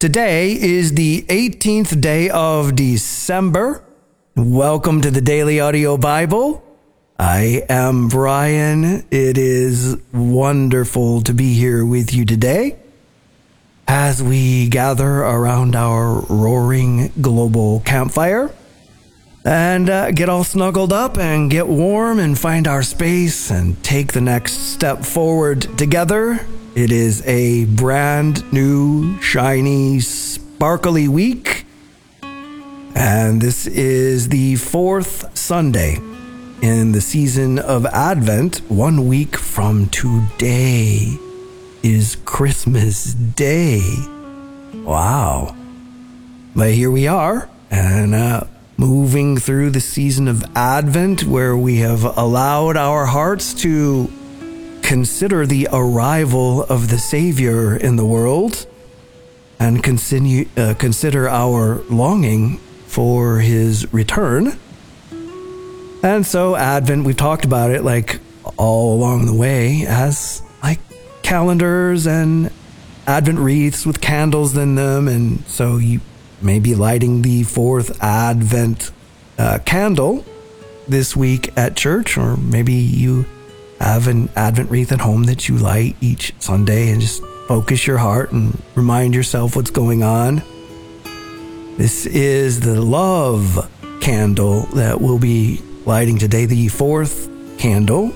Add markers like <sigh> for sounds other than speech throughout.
Today is the 18th day of December. Welcome to the Daily Audio Bible. I am Brian. It is wonderful to be here with you today as we gather around our roaring global campfire and uh, get all snuggled up and get warm and find our space and take the next step forward together it is a brand new, shiny, sparkly week. And this is the fourth Sunday in the season of Advent. One week from today is Christmas Day. Wow. But here we are, and uh, moving through the season of Advent where we have allowed our hearts to consider the arrival of the Savior in the world and continue, uh, consider our longing for his return. And so, Advent, we've talked about it like all along the way as like calendars and Advent wreaths with candles in them. And so, you may be lighting the fourth Advent uh, candle this week at church, or maybe you have an Advent wreath at home that you light each Sunday and just focus your heart and remind yourself what's going on. This is the love candle that we'll be lighting today, the fourth candle,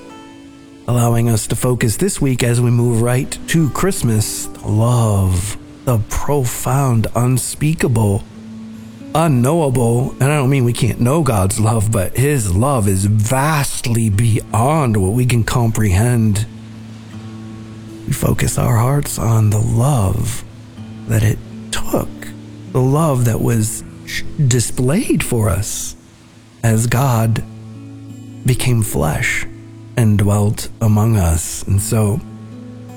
allowing us to focus this week as we move right to Christmas. Love, the profound, unspeakable unknowable, and I don't mean we can't know God's love, but His love is vastly beyond what we can comprehend. We focus our hearts on the love that it took, the love that was displayed for us as God became flesh and dwelt among us. And so,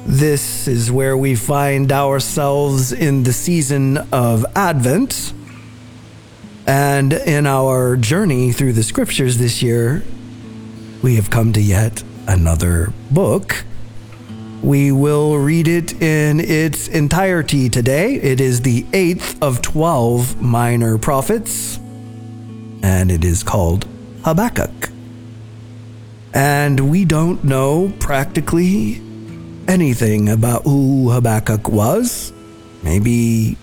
this is where we find ourselves in the season of Advent and in our journey through the scriptures this year, we have come to yet another book. We will read it in its entirety today. It is the eighth of 12 minor prophets, and it is called Habakkuk. And we don't know practically anything about who Habakkuk was. Maybe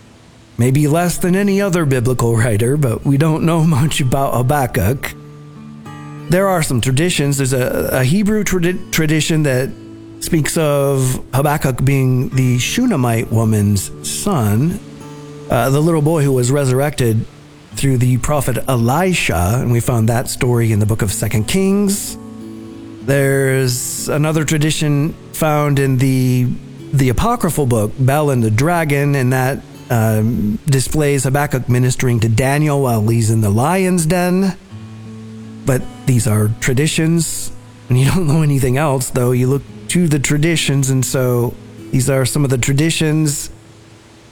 maybe less than any other biblical writer, but we don't know <laughs> much about Habakkuk. There are some traditions. There's a, a Hebrew tradi- tradition that speaks of Habakkuk being the Shunammite woman's son, uh, the little boy who was resurrected through the prophet Elisha, and we found that story in the book of Second Kings. There's another tradition found in the the apocryphal book Bel and the Dragon, and that um, displays Habakkuk ministering to Daniel while he's in the lion's den. But these are traditions, and you <laughs> don't know anything else, though. You look to the traditions, and so these are some of the traditions.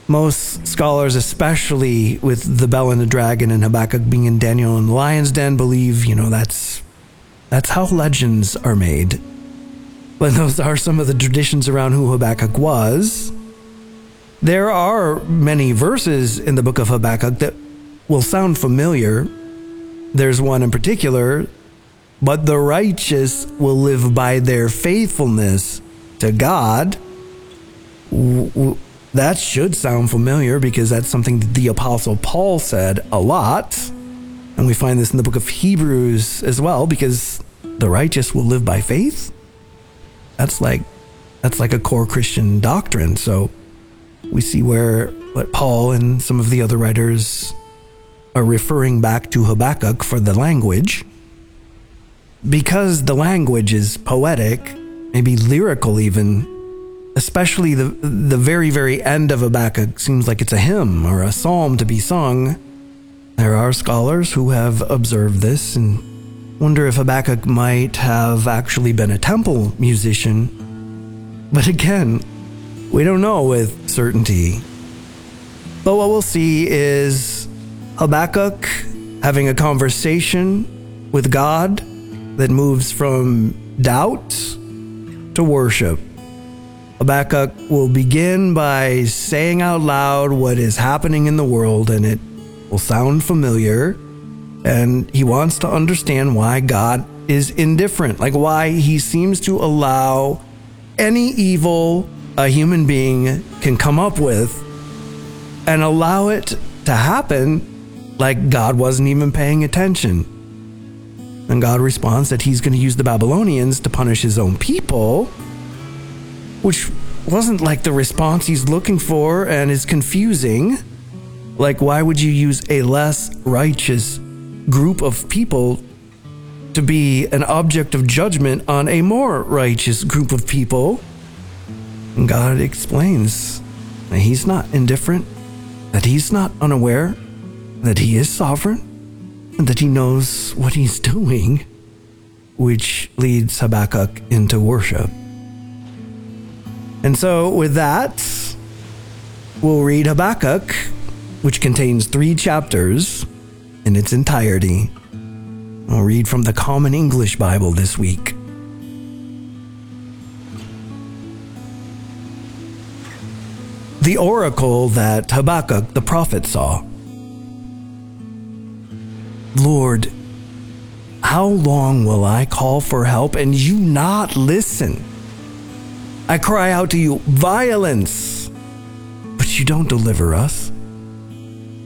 Most scholars, especially with the Bel and the Dragon and Habakkuk being in Daniel and the lion's den, believe you know that's that's how legends are made. But those are some of the traditions around who Habakkuk was. There are many verses in the book of Habakkuk that will sound familiar. There's one in particular, but the righteous will live by their faithfulness to God. That should sound familiar because that's something that the Apostle Paul said a lot. And we find this in the book of Hebrews as well because the righteous will live by faith. That's like that's like a core Christian doctrine. So we see where what Paul and some of the other writers are referring back to Habakkuk for the language. Because the language is poetic, maybe lyrical even, especially the the very very end of Habakkuk seems like it's a hymn or a psalm to be sung. There are scholars who have observed this and wonder if Habakkuk might have actually been a temple musician. But again, we don't know with certainty. But what we'll see is Habakkuk having a conversation with God that moves from doubt to worship. Habakkuk will begin by saying out loud what is happening in the world, and it will sound familiar. And he wants to understand why God is indifferent, like why he seems to allow any evil a human being can come up with and allow it to happen like God wasn't even paying attention. And God responds that he's going to use the Babylonians to punish his own people, which wasn't like the response he's looking for and is confusing. Like, why would you use a less righteous group of people to be an object of judgment on a more righteous group of people? God explains that he's not indifferent, that he's not unaware, that he is sovereign and that he knows what he's doing, which leads Habakkuk into worship. And so, with that, we'll read Habakkuk, which contains three chapters in its entirety. I'll read from the Common English Bible this week. The oracle that Habakkuk the prophet saw. Lord, how long will I call for help and you not listen? I cry out to you, violence, but you don't deliver us.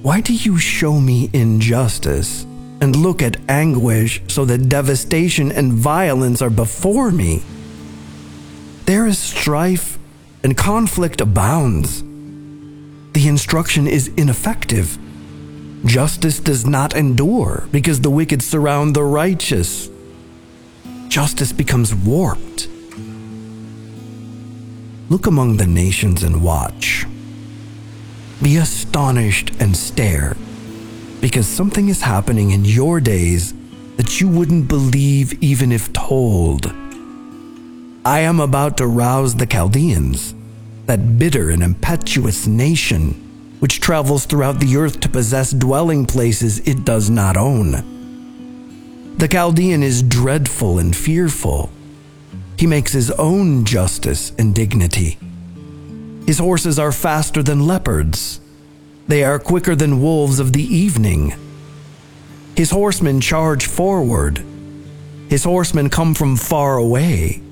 Why do you show me injustice and look at anguish so that devastation and violence are before me? There is strife and conflict abounds. The instruction is ineffective Justice does not endure because the wicked surround the righteous. Justice becomes warped. Look among the nations and watch. Be astonished and stare, because something is happening in your days that you wouldn't believe even if told. I am about to rouse the Chaldeans, that bitter and impetuous nation which travels throughout the earth to possess dwelling places it does not own. The Chaldean is dreadful and fearful. He makes his own justice and dignity. His horses are faster than leopards. They are quicker than wolves of the evening. His horsemen charge forward. His horsemen come from far away.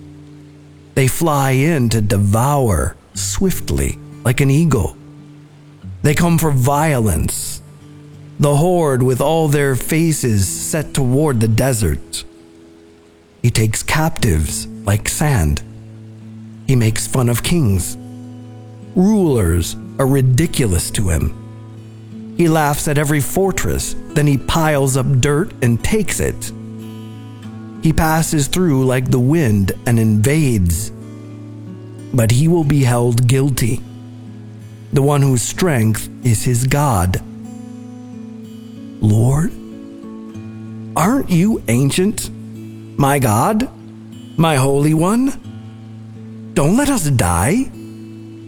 They fly in to devour swiftly like an eagle. They come for violence. The horde with all their faces set toward the desert. He takes captives like sand. He makes fun of kings. Rulers are ridiculous to him. He laughs at every fortress, then he piles up dirt and takes it. He passes through like the wind and invades, but he will be held guilty the one whose strength is his God. Lord, aren't you ancient, my God, my Holy One? Don't let us die.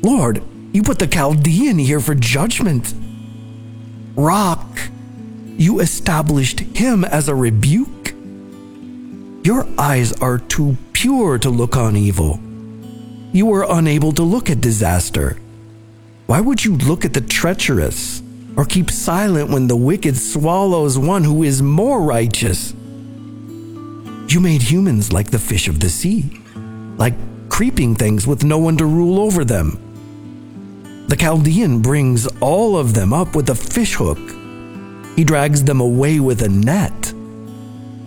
Lord, you put the Chaldean here for judgment. Rock, you established him as a rebuke. Your eyes are too pure to look on evil. You were unable to look at disaster. Why would you look at the treacherous or keep silent when the wicked swallows one who is more righteous? You made humans like the fish of the sea, like creeping things with no one to rule over them. The Chaldean brings all of them up with a fishhook. He drags them away with a net.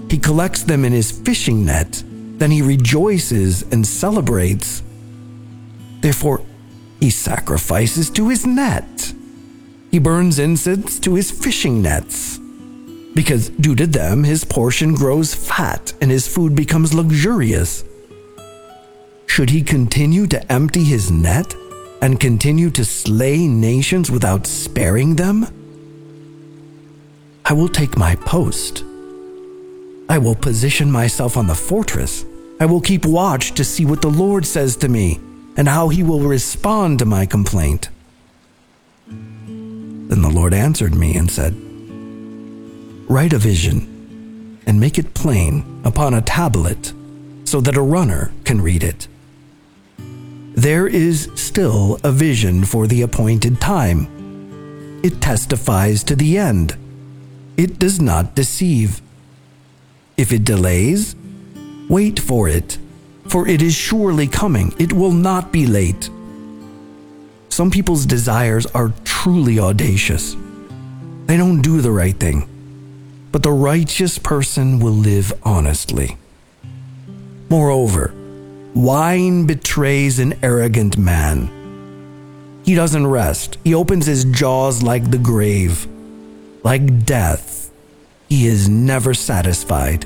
He collects them in his fishing net. Then he rejoices and celebrates. Therefore, he sacrifices to his net. He burns incense to his fishing nets. Because due to them, his portion grows fat and his food becomes luxurious. Should he continue to empty his net and continue to slay nations without sparing them? I will take my post. I will position myself on the fortress. I will keep watch to see what the Lord says to me and how he will respond to my complaint. Then the Lord answered me and said, Write a vision and make it plain upon a tablet so that a runner can read it. there is still a vision for the appointed time. It testifies to the end. It does not deceive. If it delays, wait for it, for it is surely coming. It will not be late. Some people's desires are truly audacious. They don't do the right thing, but the righteous person will live honestly. Moreover, wine betrays an arrogant man. He doesn't rest. He opens his jaws like the grave, like death. He is never satisfied.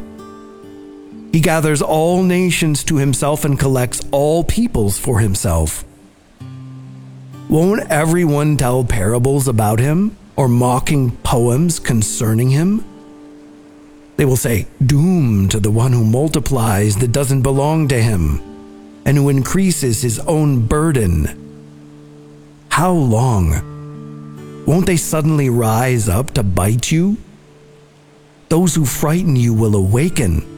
He gathers all nations to himself and collects all peoples for himself. Won't everyone tell parables about him or mocking poems concerning him? They will say, Doom to the one who multiplies that doesn't belong to him and who increases his own burden. How long? Won't they suddenly rise up to bite you? Those who frighten you will awaken.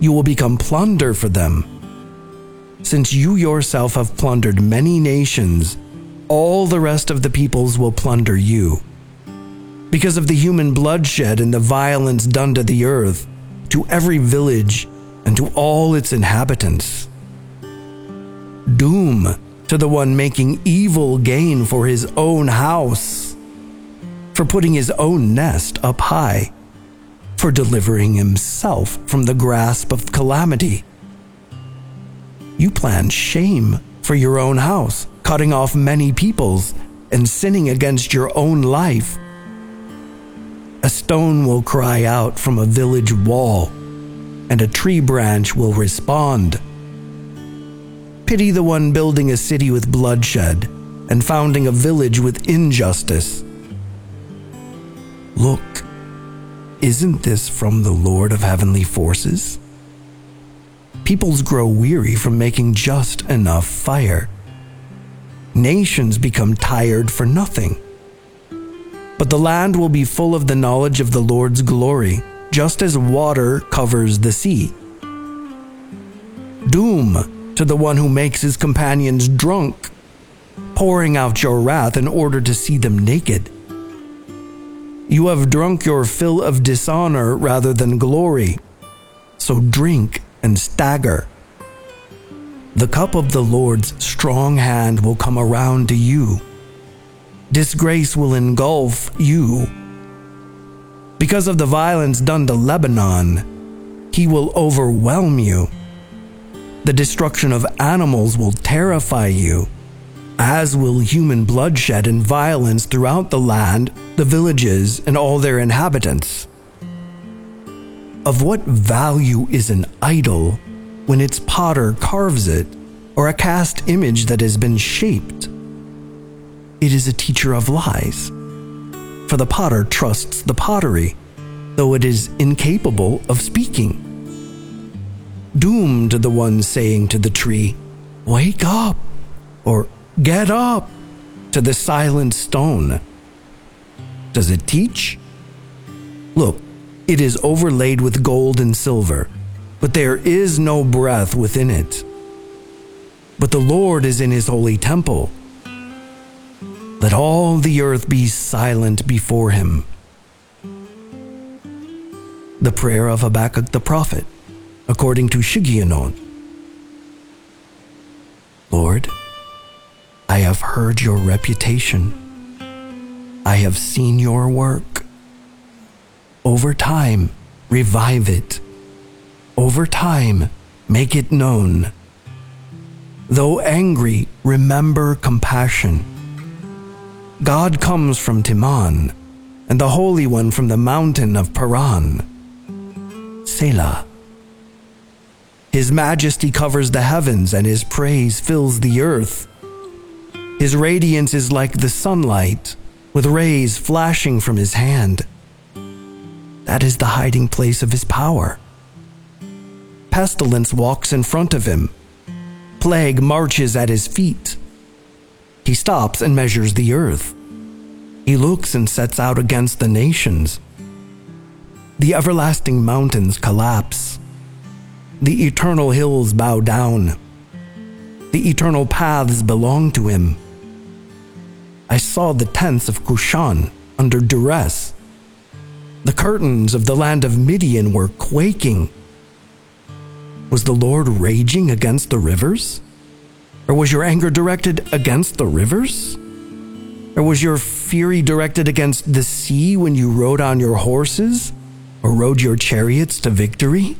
You will become plunder for them. Since you yourself have plundered many nations, all the rest of the peoples will plunder you. Because of the human bloodshed and the violence done to the earth, to every village, and to all its inhabitants. Doom to the one making evil gain for his own house, for putting his own nest up high, for delivering himself from the grasp of calamity. You plan shame for your own house cutting off many peoples, and sinning against your own life. A stone will cry out from a village wall, and a tree branch will respond. Pity the one building a city with bloodshed and founding a village with injustice. Look, isn't this from the Lord of heavenly forces? Peoples grow weary from making just enough fire nations become tired for nothing. But the land will be full of the knowledge of the Lord's glory, just as water covers the sea. Doom to the one who makes his companions drunk, pouring out your wrath in order to see them naked. You have drunk your fill of dishonor rather than glory, so drink and stagger. The cup of the Lord's strong hand will come around to you. Disgrace will engulf you. Because of the violence done to Lebanon, he will overwhelm you. The destruction of animals will terrify you, as will human bloodshed and violence throughout the land, the villages, and all their inhabitants. Of what value is an idol when its potter carves it, or a cast image that has been shaped. It is a teacher of lies. For the potter trusts the pottery, though it is incapable of speaking. Doomed the one saying to the tree, Wake up, or Get up, to the silent stone. Does it teach? Look, it is overlaid with gold and silver but there is no breath within it. But the Lord is in his holy temple. Let all the earth be silent before him. The prayer of Habakkuk the prophet, according to Shigionoth. Lord, I have heard your reputation. I have seen your work. Over time, revive it over time, make it known. Though angry, remember compassion. God comes from Teman, and the Holy One from the mountain of Paran. Selah. His majesty covers the heavens, and his praise fills the earth. His radiance is like the sunlight, with rays flashing from his hand. That is the hiding place of his power pestilence walks in front of him. Plague marches at his feet. He stops and measures the earth. He looks and sets out against the nations. The everlasting mountains collapse. The eternal hills bow down. The eternal paths belong to him. I saw the tents of Cushan under duress. The curtains of the land of Midian were quaking. Was the Lord raging against the rivers? Or was your anger directed against the rivers? Or was your fury directed against the sea when you rode on your horses or rode your chariots to victory?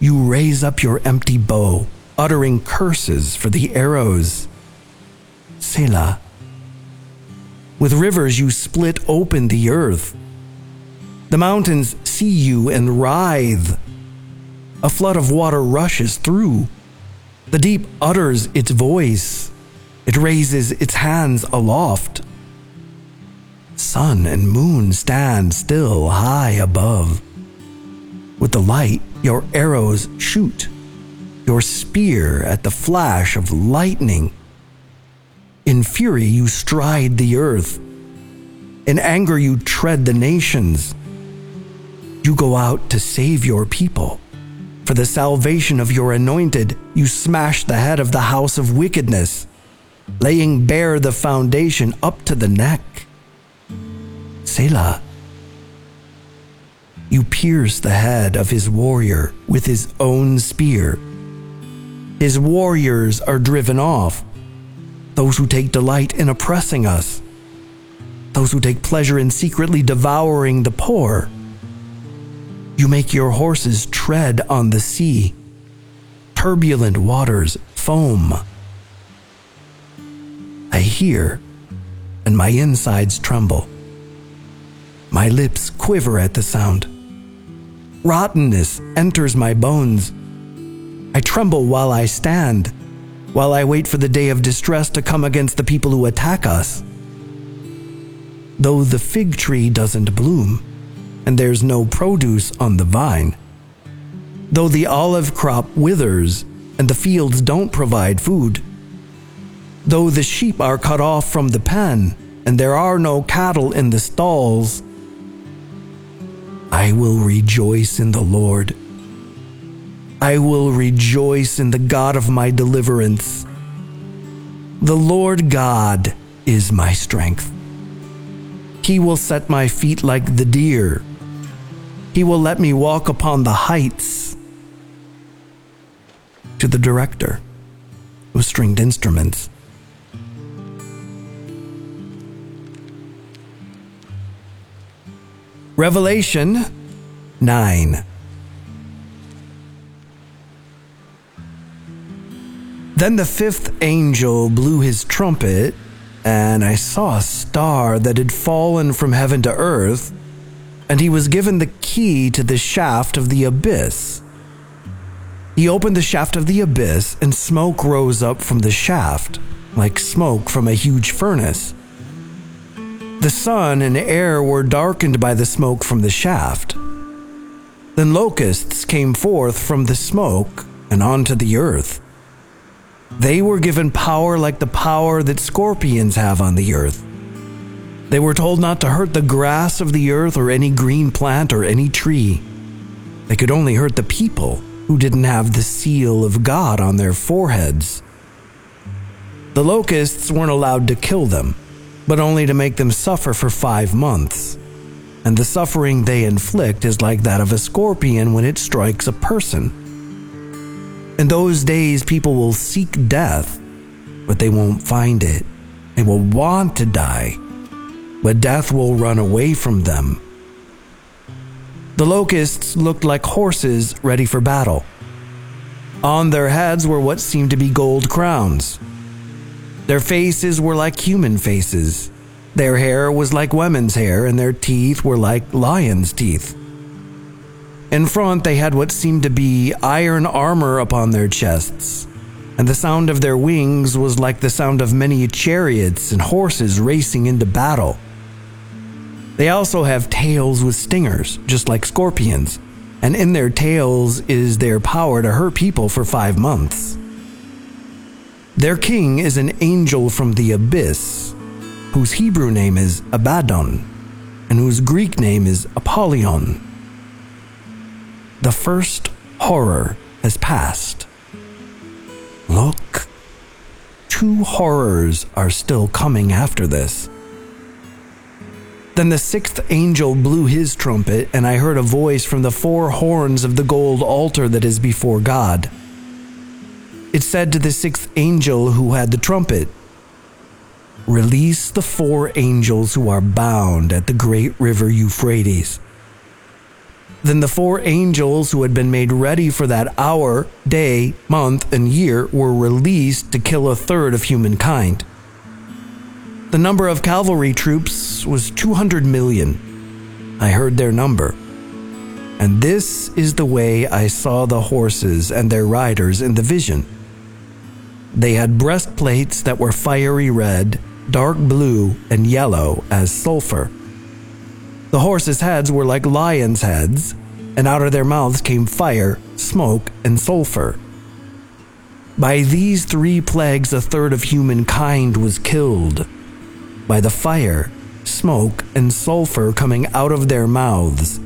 You raise up your empty bow, uttering curses for the arrows. Selah. With rivers you split open the earth. The mountains see you and writhe. A flood of water rushes through. The deep utters its voice. It raises its hands aloft. Sun and moon stand still high above. With the light, your arrows shoot, your spear at the flash of lightning. In fury, you stride the earth. In anger, you tread the nations. You go out to save your people. For the salvation of your anointed, you smash the head of the house of wickedness, laying bare the foundation up to the neck. Selah. You pierce the head of his warrior with his own spear. His warriors are driven off, those who take delight in oppressing us, those who take pleasure in secretly devouring the poor. You make your horses tread on the sea. Turbulent waters foam. I hear, and my insides tremble. My lips quiver at the sound. Rottenness enters my bones. I tremble while I stand, while I wait for the day of distress to come against the people who attack us. Though the fig tree doesn't bloom, and there's no produce on the vine, though the olive crop withers and the fields don't provide food, though the sheep are cut off from the pen and there are no cattle in the stalls, I will rejoice in the Lord. I will rejoice in the God of my deliverance. The Lord God is my strength. He will set my feet like the deer. He will let me walk upon the heights. To the director of stringed instruments. Revelation 9. Then the fifth angel blew his trumpet, and I saw a star that had fallen from heaven to earth, and he was given the key to the shaft of the abyss. He opened the shaft of the abyss, and smoke rose up from the shaft, like smoke from a huge furnace. The sun and air were darkened by the smoke from the shaft. Then locusts came forth from the smoke and onto the earth. They were given power like the power that scorpions have on the earth. They were told not to hurt the grass of the earth or any green plant or any tree. They could only hurt the people who didn't have the seal of God on their foreheads. The locusts weren't allowed to kill them but only to make them suffer for five months. And the suffering they inflict is like that of a scorpion when it strikes a person. In those days, people will seek death, but they won't find it. They will want to die, but death will run away from them. The locusts looked like horses ready for battle. On their heads were what seemed to be gold crowns. Their faces were like human faces. Their hair was like women's hair, and their teeth were like lions' teeth. In front, they had what seemed to be iron armor upon their chests, and the sound of their wings was like the sound of many chariots and horses racing into battle. They also have tails with stingers, just like scorpions, and in their tails is their power to hurt people for five months. Their king is an angel from the abyss, whose Hebrew name is Abaddon, and whose Greek name is Apollyon. The first horror has passed. Look, two horrors are still coming after this. Then the sixth angel blew his trumpet, and I heard a voice from the four horns of the gold altar that is before God. It said to the sixth angel who had the trumpet, Release the four angels who are bound at the great river Euphrates. Then the four angels who had been made ready for that hour, day, month, and year were released to kill a third of humankind. The number of cavalry troops was 200 million. I heard their number. And this is the way I saw the horses and their riders in the vision. They had breastplates that were fiery red, dark blue, and yellow as sulfur. The horses' heads were like lions' heads, and out of their mouths came fire, smoke, and sulfur. By these three plagues, a third of humankind was killed. By the fire, smoke, and sulfur coming out of their mouths.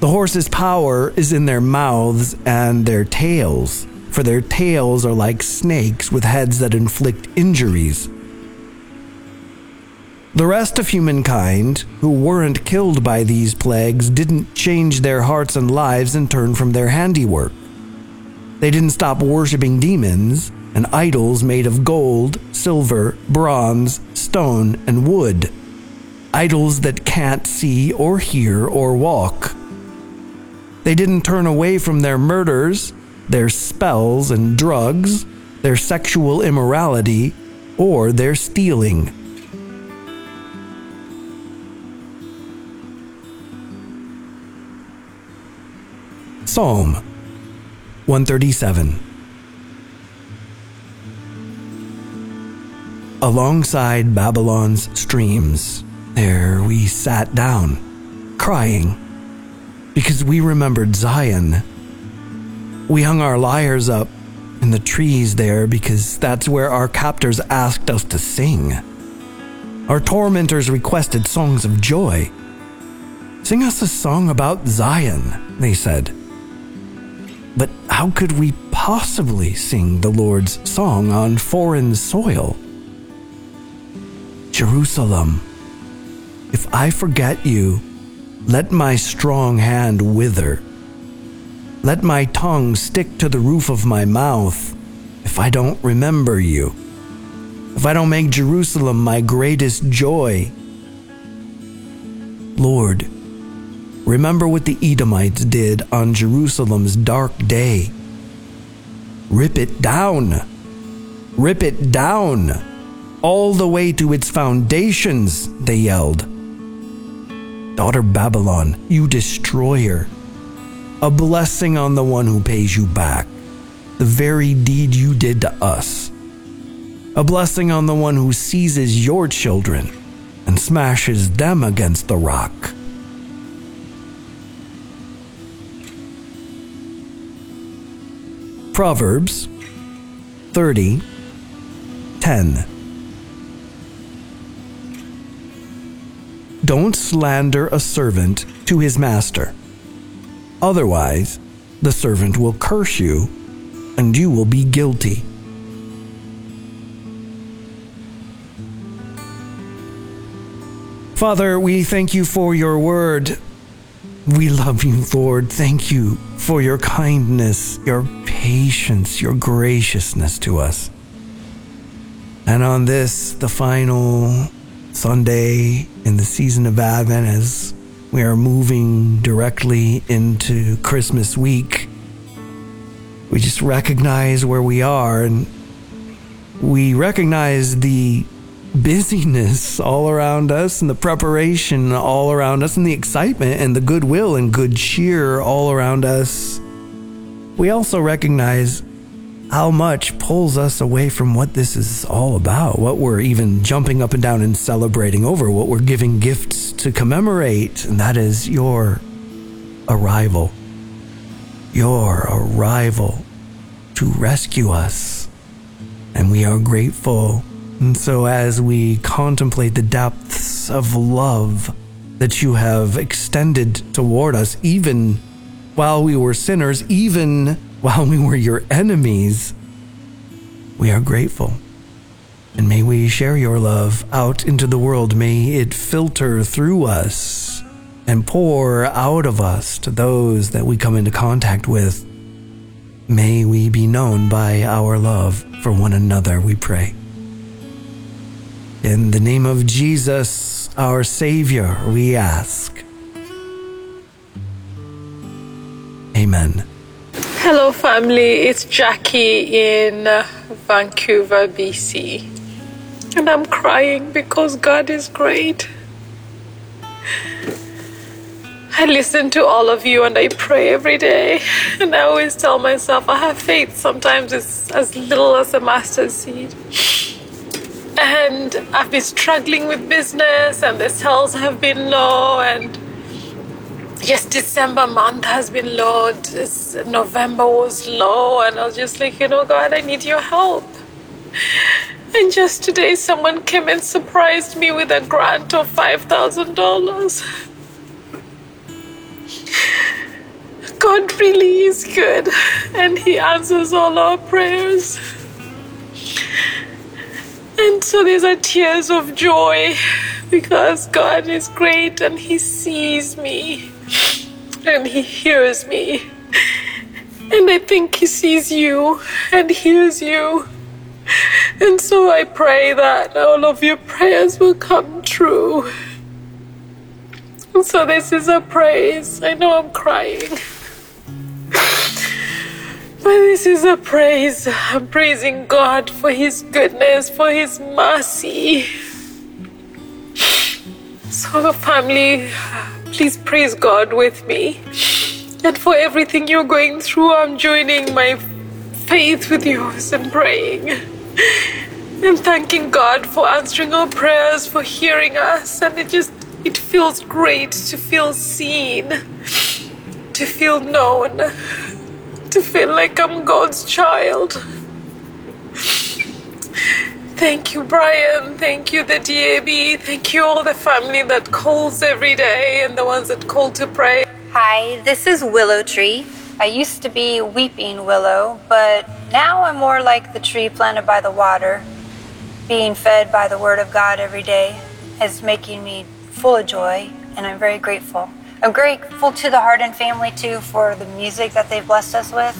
The horses' power is in their mouths and their tails, for their tails are like snakes with heads that inflict injuries. The rest of humankind, who weren't killed by these plagues, didn't change their hearts and lives and turn from their handiwork. They didn't stop worshipping demons and idols made of gold, silver, bronze, stone, and wood. Idols that can't see or hear or walk. They didn't turn away from their murders, their spells and drugs, their sexual immorality, or their stealing. Psalm 137 Alongside Babylon's streams, there we sat down, crying, because we remembered Zion. We hung our lyres up in the trees there because that's where our captors asked us to sing. Our tormentors requested songs of joy. Sing us a song about Zion, they said. How could we possibly sing the Lord's song on foreign soil? Jerusalem, if I forget you, let my strong hand wither. Let my tongue stick to the roof of my mouth if I don't remember you. If I don't make Jerusalem my greatest joy. Lord, Remember what the Edomites did on Jerusalem's dark day. Rip it down. Rip it down. All the way to its foundations, they yelled. Daughter Babylon, you destroyer. A blessing on the one who pays you back. The very deed you did to us. A blessing on the one who seizes your children and smashes them against the rock. Proverbs 30 10. Don't slander a servant to his master. Otherwise, the servant will curse you, and you will be guilty. Father, we thank you for your word. We love you, Lord. Thank you for your kindness, your patience, your graciousness to us. And on this, the final Sunday in the season of Advent, as we are moving directly into Christmas week, we just recognize where we are and we recognize the busyness all around us and the preparation all around us and the excitement and the goodwill and good cheer all around us we also recognize how much pulls us away from what this is all about, what we're even jumping up and down and celebrating over, what we're giving gifts to commemorate, and that is your arrival. Your arrival to rescue us. And we are grateful. And so, as we contemplate the depths of love that you have extended toward us, even while we were sinners, even while we were your enemies. We are grateful. And may we share your love out into the world. May it filter through us and pour out of us to those that we come into contact with. May we be known by our love for one another, we pray. In the name of Jesus, our Savior, we ask. Amen. Hello, family. It's Jackie in uh, Vancouver, BC. And I'm crying because God is great. I listen to all of you and I pray every day. And I always tell myself I have faith. Sometimes it's as little as a mustard seed. And I've been struggling with business and the sales have been low and yes, December month has been low. This November was low and I was just like, you know, God, I need your help. And just today, someone came and surprised me with a grant of $5,000. God really is good and He answers all our prayers. And so these are tears of joy because God is great and He sees me and He hears me. And I think He sees you and hears you. And so I pray that all of your prayers will come true. And so this is a praise. I know I'm crying. But this is a praise. I'm praising God for His goodness, for His mercy. So, family, please praise God with me. And for everything you're going through, I'm joining my faith with yours and praying. And thanking God for answering our prayers, for hearing us. And it just, it feels great to feel seen, to feel known, to feel like I'm God's child. Thank you, Brian. Thank you, the DAB. Thank you, all the family that calls every day and the ones that call to pray. Hi, this is Willow Tree. I used to be Weeping Willow, but now I'm more like the tree planted by the water. Being fed by the Word of God every day is making me full of joy, and I'm very grateful. I'm grateful to the Hardin family too for the music that they've blessed us with.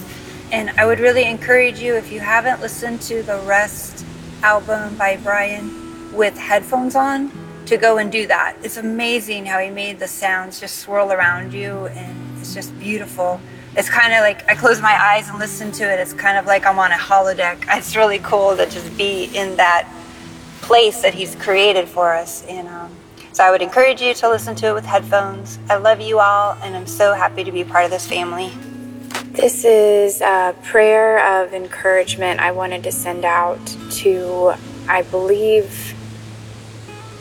And I would really encourage you, if you haven't listened to the Rest album by Brian with headphones on, to go and do that. It's amazing how he made the sounds just swirl around you, and it's just beautiful. It's kind of like I close my eyes and listen to it. It's kind of like I'm on a holodeck. <laughs> It's really cool to just be in that place that he's created for us. And um, so I would encourage you to listen to it with headphones. I love you all, and I'm so happy to be part of this family. This is a prayer of encouragement I wanted to send out to, I believe,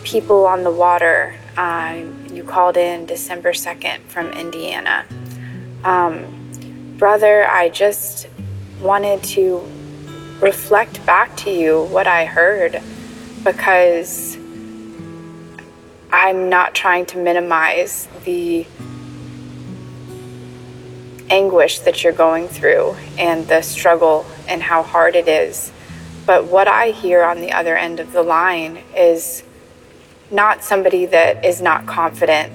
people on the water. Uh, you called in December 2nd from Indiana. Um, brother, I just wanted to reflect back to you what I heard because I'm not trying to minimize the anguish that you're going through and the struggle and how hard it is. But what I hear on the other end of the line is not somebody that is not confident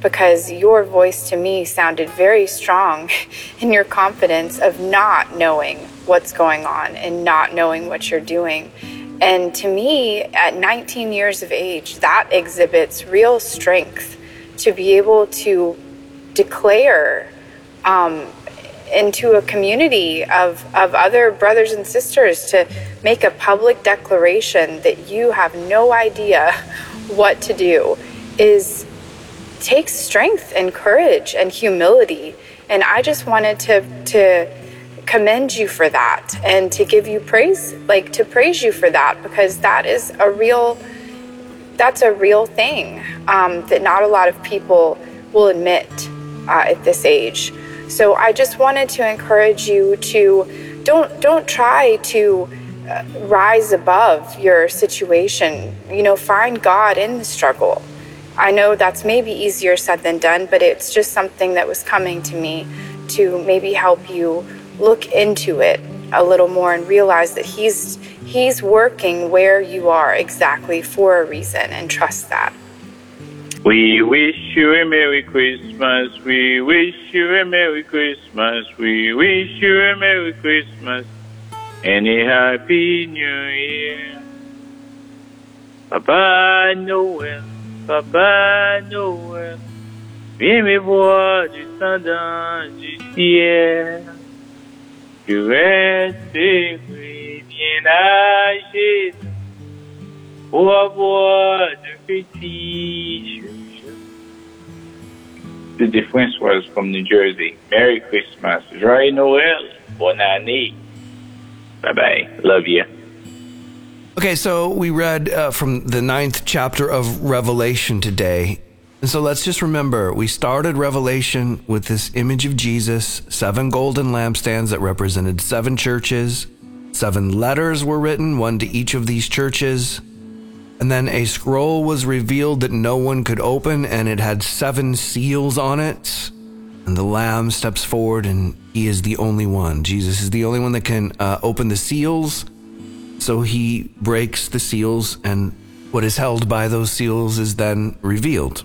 because your voice to me sounded very strong <laughs> in your confidence of not knowing what's going on and not knowing what you're doing. And to me, at 19 years of age, that exhibits real strength to be able to declare um, into a community of, of other brothers and sisters to make a public declaration that you have no idea <laughs> what to do is takes strength and courage and humility. And I just wanted to, to commend you for that and to give you praise, like to praise you for that, because that is a real, that's a real thing um, that not a lot of people will admit uh, at this age. So I just wanted to encourage you to don't don't try to uh, rise above your situation. You know, find God in the struggle. I know that's maybe easier said than done, but it's just something that was coming to me to maybe help you look into it a little more and realize that he's he's working where you are exactly for a reason and trust that. We wish you a Merry Christmas. We wish you a Merry Christmas. We wish you a Merry Christmas and a Happy New Year. Papa Noël, Papa Noël, viens me voir descendant du ciel. Tu restes bien âgé pour avoir de petits The difference was from New Jersey. Merry Christmas. Joyeux Noël. Bonne année. Bye bye. Love you. Okay, so we read uh, from the ninth chapter of Revelation today. And so let's just remember we started Revelation with this image of Jesus, seven golden lampstands that represented seven churches. Seven letters were written, one to each of these churches. And then a scroll was revealed that no one could open, and it had seven seals on it. And the Lamb steps forward, and he is the only one. Jesus is the only one that can uh, open the seals. So he breaks the seals, and what is held by those seals is then revealed.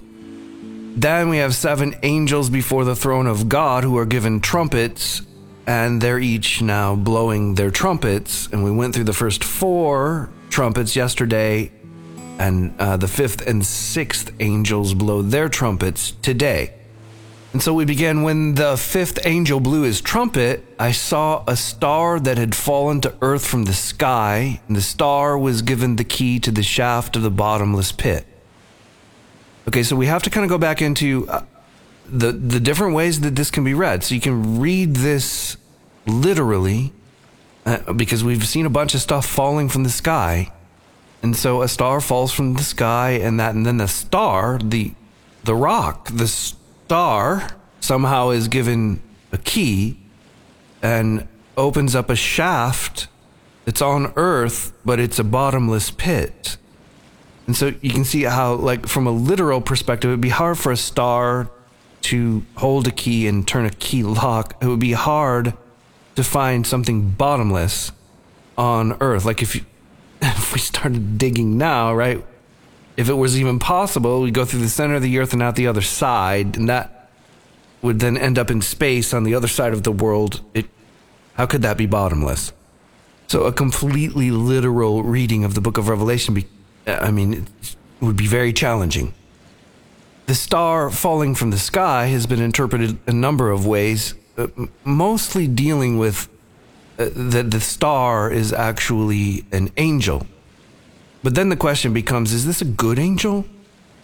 Then we have seven angels before the throne of God who are given trumpets, and they're each now blowing their trumpets. And we went through the first four trumpets yesterday, and uh, the fifth and sixth angels blow their trumpets today. And so we began when the fifth angel blew his trumpet. I saw a star that had fallen to earth from the sky, and the star was given the key to the shaft of the bottomless pit. Okay, so we have to kind of go back into uh, the the different ways that this can be read. So you can read this literally, uh, because we've seen a bunch of stuff falling from the sky, and so a star falls from the sky, and that, and then the star, the the rock, the star somehow is given a key and opens up a shaft It's on earth, but it's a bottomless pit. And so you can see how, like, from a literal perspective, it would be hard for a star to hold a key and turn a key lock. It would be hard to find something bottomless on earth. Like, if you, <laughs> if we started digging now, right? If it was even possible, we'd go through the center of the earth and out the other side, and that would then end up in space on the other side of the world. It, how could that be bottomless? So, a completely literal reading of the book of Revelation be, I mean, would be very challenging. The star falling from the sky has been interpreted a number of ways, uh, mostly dealing with that the star is actually an angel. But then the question becomes is this a good angel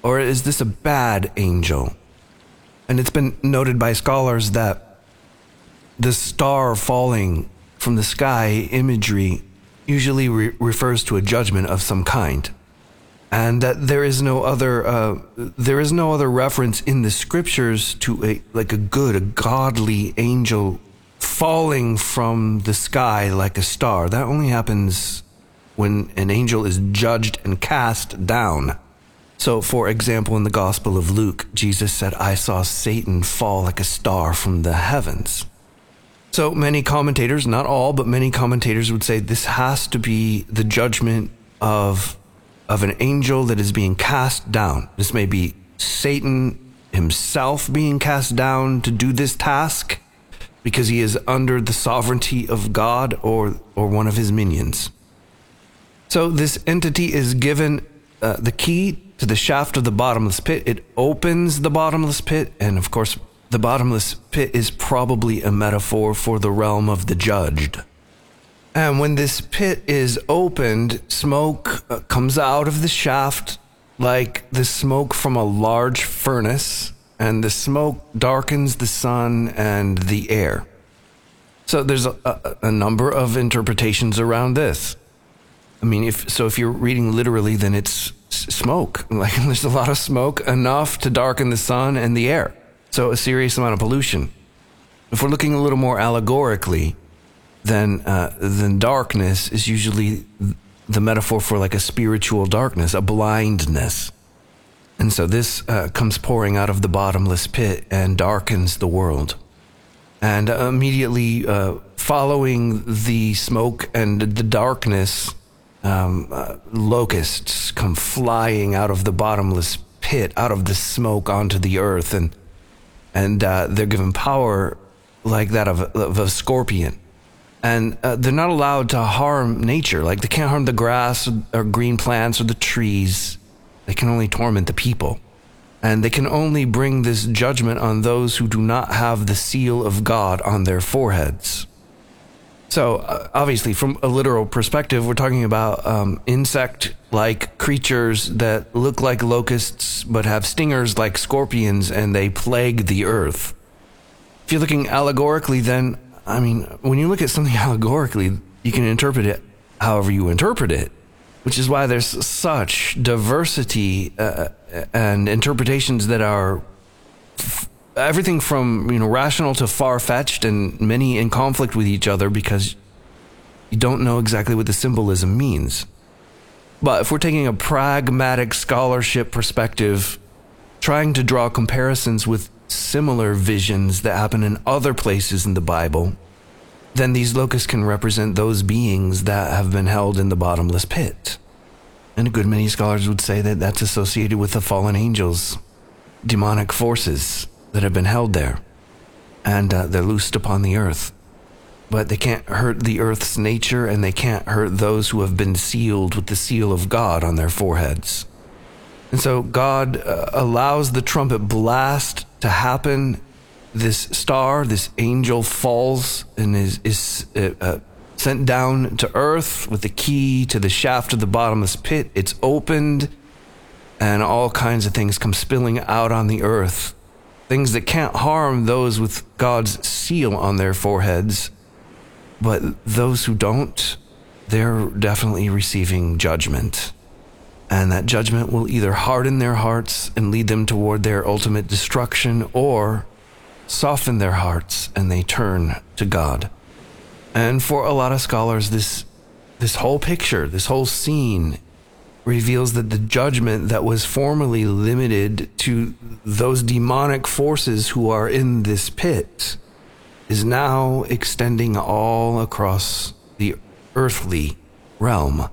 or is this a bad angel? And it's been noted by scholars that the star falling from the sky imagery usually re- refers to a judgment of some kind and that there is no other uh, there is no other reference in the scriptures to a like a good a godly angel falling from the sky like a star. That only happens when an angel is judged and cast down. So for example in the gospel of luke jesus said i saw satan fall like a star from the heavens. So many commentators not all but many commentators would say this has to be the judgment of of an angel that is being cast down. This may be Satan himself being cast down to do this task because he is under the sovereignty of God or, or one of his minions. So this entity is given uh, the key to the shaft of the bottomless pit. It opens the bottomless pit, and of course, the bottomless pit is probably a metaphor for the realm of the judged. And when this pit is opened, smoke uh, comes out of the shaft like the smoke from a large furnace, and the smoke darkens the sun and the air. So there's a, a, a number of interpretations around this. I mean, if so, if you're reading literally, then it's smoke. <laughs> Like there's a lot of smoke, enough to darken the sun and the air. So a serious amount of pollution. If we're looking a little more allegorically, then uh, then darkness is usually the metaphor for like a spiritual darkness, a blindness. And so this uh, comes pouring out of the bottomless pit and darkens the world. And immediately uh, following the smoke and the darkness, um, uh, locusts come flying out of the bottomless pit, out of the smoke onto the earth, and and uh, they're given power like that of, of a scorpion. And uh, they're not allowed to harm nature. Like they can't harm the grass or green plants or the trees. They can only torment the people. And they can only bring this judgment on those who do not have the seal of God on their foreheads. So, uh, obviously, from a literal perspective, we're talking about um, insect like creatures that look like locusts but have stingers like scorpions and they plague the earth. If you're looking allegorically, then, I mean, when you look at something <laughs> allegorically, you can interpret it however you interpret it, which is why there's such diversity uh, and interpretations that are f- everything from you know rational to far fetched, and many in conflict with each other because you don't know exactly what the symbolism means. But if we're taking a pragmatic scholarship perspective, trying to draw comparisons with similar visions that happen in other places in the Bible, then these locusts can represent those beings that have been held in the bottomless pit. And a good many scholars would say that that's associated with the fallen angels, demonic forces that have been held there. And uh, they're loosed upon the earth. But they can't hurt the earth's nature, and they can't hurt those who have been sealed with the seal of God on their foreheads. And so God uh, allows the trumpet blast to happen. This star, this angel, falls and is, is uh, uh, sent down to earth with the key to the shaft of the bottomless pit. It's opened, and all kinds of things come spilling out on the earth. Things that can't harm those with God's seal on their foreheads. But those who don't, they're definitely receiving judgment. And that judgment will either harden their hearts and lead them toward their ultimate destruction or soften their hearts and they turn to God. And for a lot of scholars, this, this whole picture, this whole scene reveals that the judgment that was formerly limited to those demonic forces who are in this pit is now extending all across the earthly realm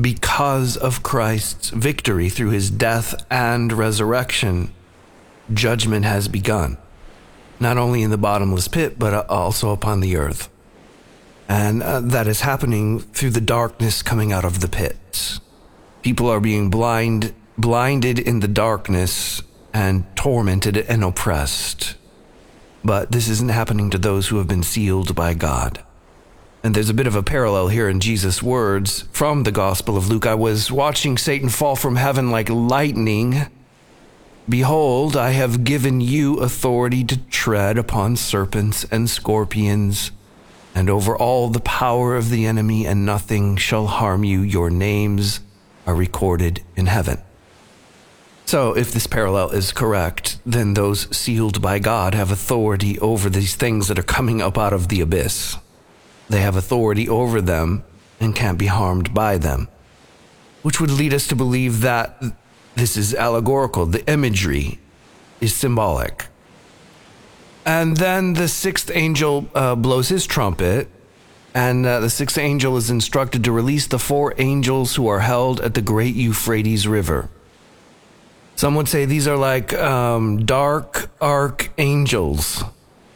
because of Christ's victory through his death and resurrection, judgment has begun, not only in the bottomless pit, but also upon the earth. And uh, that is happening through the darkness coming out of the pit. People are being blind, blinded in the darkness and tormented and oppressed. But this isn't happening to those who have been sealed by God. And there's a bit of a parallel here in Jesus' words from the Gospel of Luke. I was watching Satan fall from heaven like lightning. Behold, I have given you authority to tread upon serpents and scorpions, and over all the power of the enemy, and nothing shall harm you. Your names are recorded in heaven. So, if this parallel is correct, then those sealed by God have authority over these things that are coming up out of the abyss. They have authority over them and can't be harmed by them. Which would lead us to believe that this is allegorical. The imagery is symbolic. And then the sixth angel uh, blows his trumpet, and uh, the sixth angel is instructed to release the four angels who are held at the great Euphrates River. Some would say these are like um, dark archangels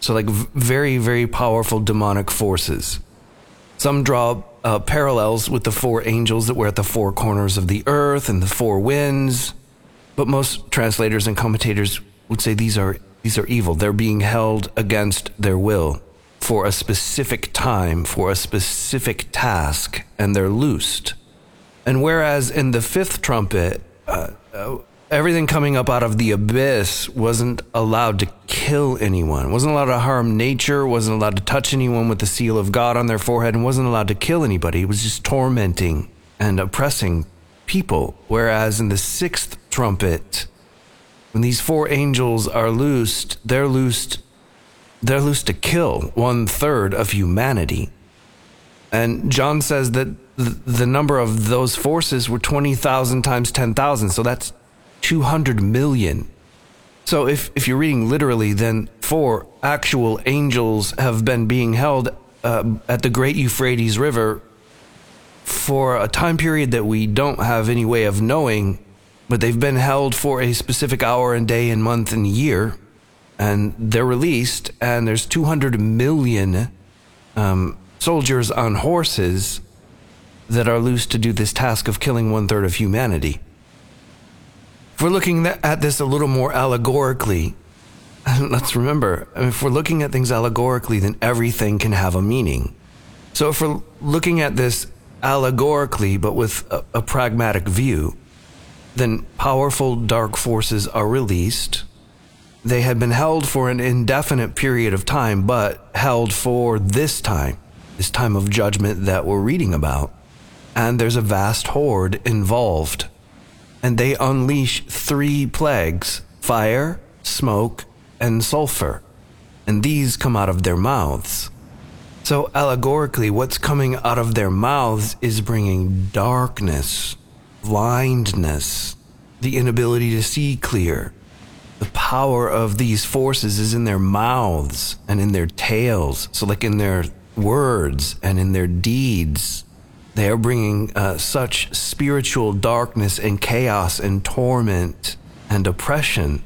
so, like, very, very powerful demonic forces. Some draw uh, parallels with the four angels that were at the four corners of the earth and the four winds. But most translators and commentators would say these are, these are evil. They're being held against their will for a specific time, for a specific task, and they're loosed. And whereas in the fifth trumpet, uh, uh, everything coming up out of the abyss wasn't allowed to kill anyone, wasn't allowed to harm nature, wasn't allowed to touch anyone with the seal of God on their forehead, and wasn't allowed to kill anybody. It was just tormenting and oppressing people. Whereas in the sixth trumpet, when these four angels are loosed, they're loosed they're loosed to kill one third of humanity. And John says that the number of those forces were 20,000 times 10,000. So that's 200 million So if, if you're reading literally, then four actual angels have been being held uh, at the Great Euphrates River for a time period that we don't have any way of knowing, but they've been held for a specific hour and day and month and year, and they're released, and there's 200 million um, soldiers on horses that are loose to do this task of killing one third of humanity. If we're looking at this a little more allegorically, <laughs> let's remember, if we're looking at things allegorically, then everything can have a meaning. So if we're looking at this allegorically, but with a, a pragmatic view, then powerful dark forces are released. They had been held for an indefinite period of time, but held for this time, this time of judgment that we're reading about. And there's a vast horde involved. And they unleash three plagues fire, smoke, and sulfur. And these come out of their mouths. So, allegorically, what's coming out of their mouths is bringing darkness, blindness, the inability to see clear. The power of these forces is in their mouths and in their tails. So, like in their words and in their deeds, they are bringing uh, such spiritual darkness and chaos and torment and oppression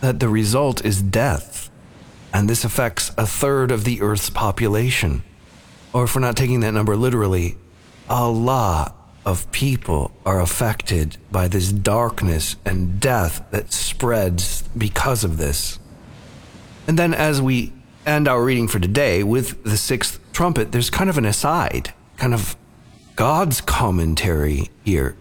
that the result is death. And this affects a third of the Earth's population. Or if we're not taking that number literally, a lot of people are affected by this darkness and death that spreads because of this. And then as we end our reading for today with the sixth trumpet, there's kind of an aside, kind of God's commentary here.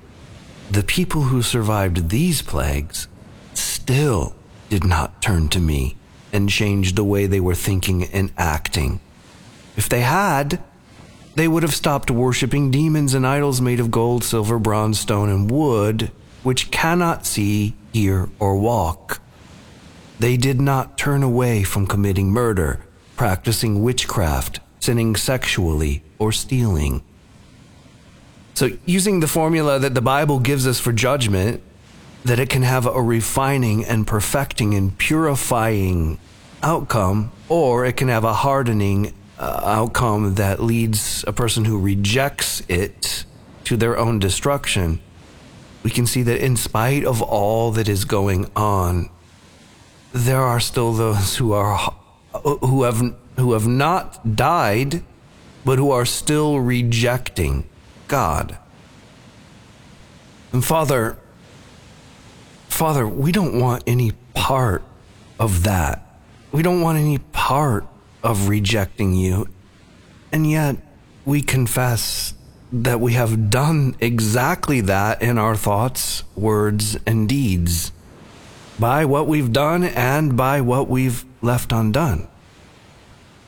The people who survived these plagues still did not turn to me and change the way they were thinking and acting. If they had, they would have stopped worshiping demons and idols made of gold, silver, bronze, stone, and wood, which cannot see, hear, or walk. They did not turn away from committing murder, practicing witchcraft, sinning sexually, or stealing. So, using the formula that the Bible gives us for judgment, that it can have a refining and perfecting and purifying outcome, or it can have a hardening uh, outcome that leads a person who rejects it to their own destruction. We can see that in spite of all that is going on, there are still those who are who have who have not died, but who are still rejecting God. And Father, Father, we don't want any part of that. We don't want any part of rejecting you. And yet, we confess that we have done exactly that in our thoughts, words, and deeds, by what we've done and by what we've left undone.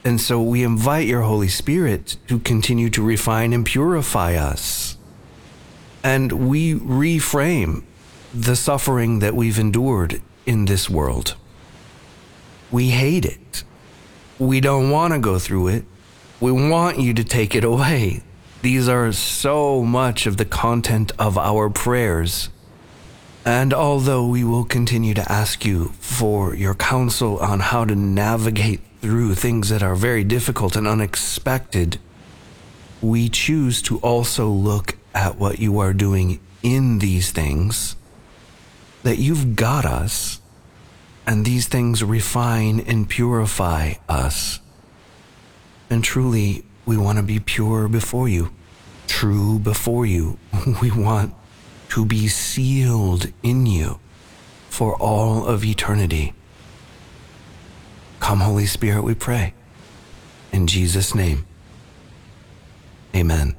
And so we invite your Holy Spirit to continue to refine and purify us. And we reframe the suffering that we've endured in this world. We hate it. We don't want to go through it. We want you to take it away. These are so much of the content of our prayers. And although we will continue to ask you for your counsel on how to navigate through things that are very difficult and unexpected, we choose to also look at what you are doing in these things, that you've got us, and these things refine and purify us. And truly, we want to be pure before you, true before you. <laughs> We want to be sealed in you for all of eternity. Come, Holy Spirit, we pray. In Jesus' name, amen.